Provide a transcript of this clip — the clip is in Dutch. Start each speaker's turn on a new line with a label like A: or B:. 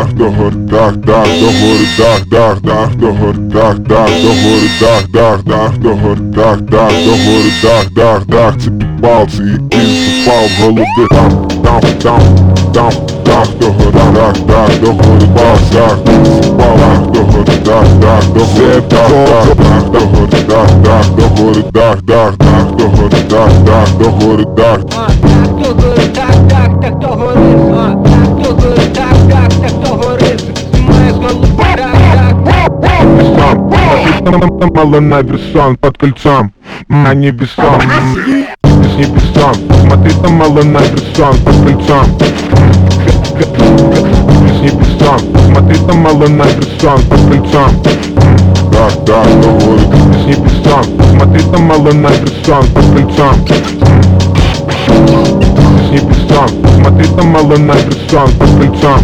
A: dag, de hoor, dag, dag, de hoor, dag, dag, dag, de hoor, dag, dag, de hoor, dag, dag, dag, de hoor, dag, dag, de hoor, dag, dag, dag, ze bepaalt ze in bepaal hulp de dag, dag, dag, dag, dag, de hoor, dag, dag, de hoor, dag, dag, dag, de hoor, dag, dag, de hoor, dag, dag, dag, de hoor, dag, dag, de hoor, dag, dag, dag, de hoor, dag, dag, de hoor, dag.
B: Малонаверсон под кольцом, на небесом С небесом, смотри там малонаверсон под кольцом. С небесом, смотри там малонаверсон под кольцом.
A: Да, да, говорит
B: С небесом, смотри там малонаверсон под кольцом. С небесом, смотри там малонаверсон под кольцом.